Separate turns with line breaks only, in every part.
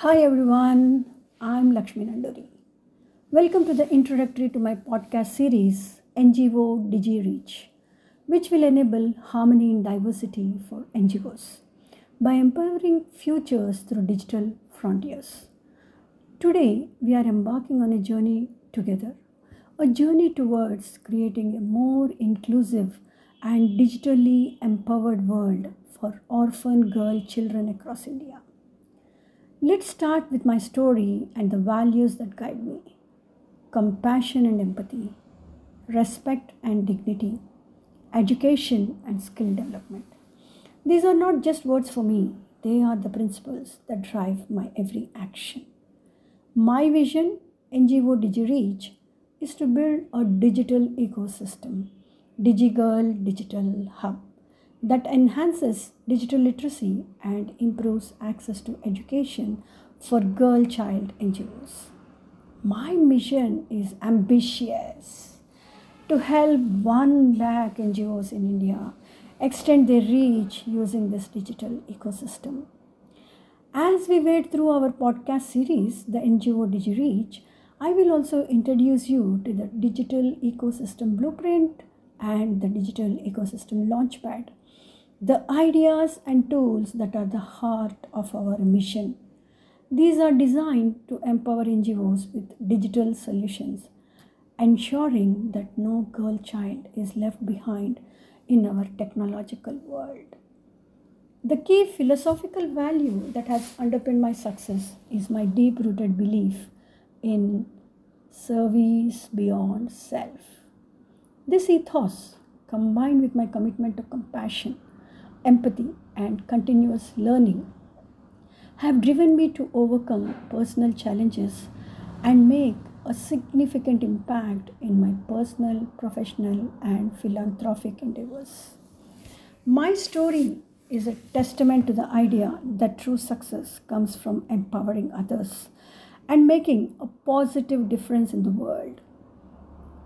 Hi everyone, I'm Lakshmi Nanduri. Welcome to the introductory to my podcast series NGO DigiReach, which will enable harmony in diversity for NGOs by empowering futures through digital frontiers. Today, we are embarking on a journey together, a journey towards creating a more inclusive and digitally empowered world for orphan girl children across India. Let's start with my story and the values that guide me compassion and empathy, respect and dignity, education and skill development. These are not just words for me, they are the principles that drive my every action. My vision, NGO DigiReach, is to build a digital ecosystem, DigiGirl Digital Hub, that enhances digital literacy and improves access to education for girl child NGOs. My mission is ambitious to help 1 lakh NGOs in India extend their reach using this digital ecosystem. As we wade through our podcast series, the NGO DigiReach, I will also introduce you to the digital ecosystem blueprint and the digital ecosystem launchpad, the ideas and tools that are the heart of our mission. These are designed to empower NGOs with digital solutions, ensuring that no girl child is left behind in our technological world. The key philosophical value that has underpinned my success is my deep rooted belief in service beyond self. This ethos, combined with my commitment to compassion, empathy, and continuous learning, have driven me to overcome personal challenges and make a significant impact in my personal, professional, and philanthropic endeavors. My story is a testament to the idea that true success comes from empowering others and making a positive difference in the world.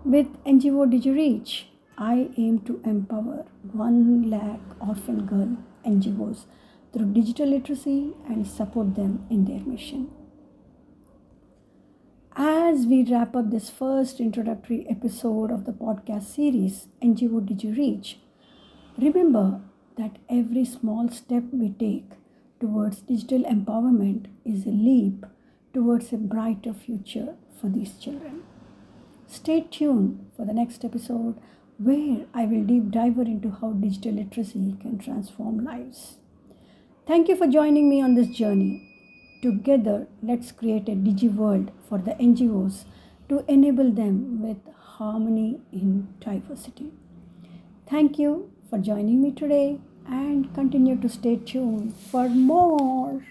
With NGO DigiReach, I aim to empower 1 lakh orphan girl NGOs through digital literacy and support them in their mission. As we wrap up this first introductory episode of the podcast series, NGO DigiReach, remember that every small step we take towards digital empowerment is a leap towards a brighter future for these children. Stay tuned for the next episode where I will deep dive into how digital literacy can transform lives. Thank you for joining me on this journey. Together, let's create a digi world for the NGOs to enable them with harmony in diversity. Thank you for joining me today and continue to stay tuned for more.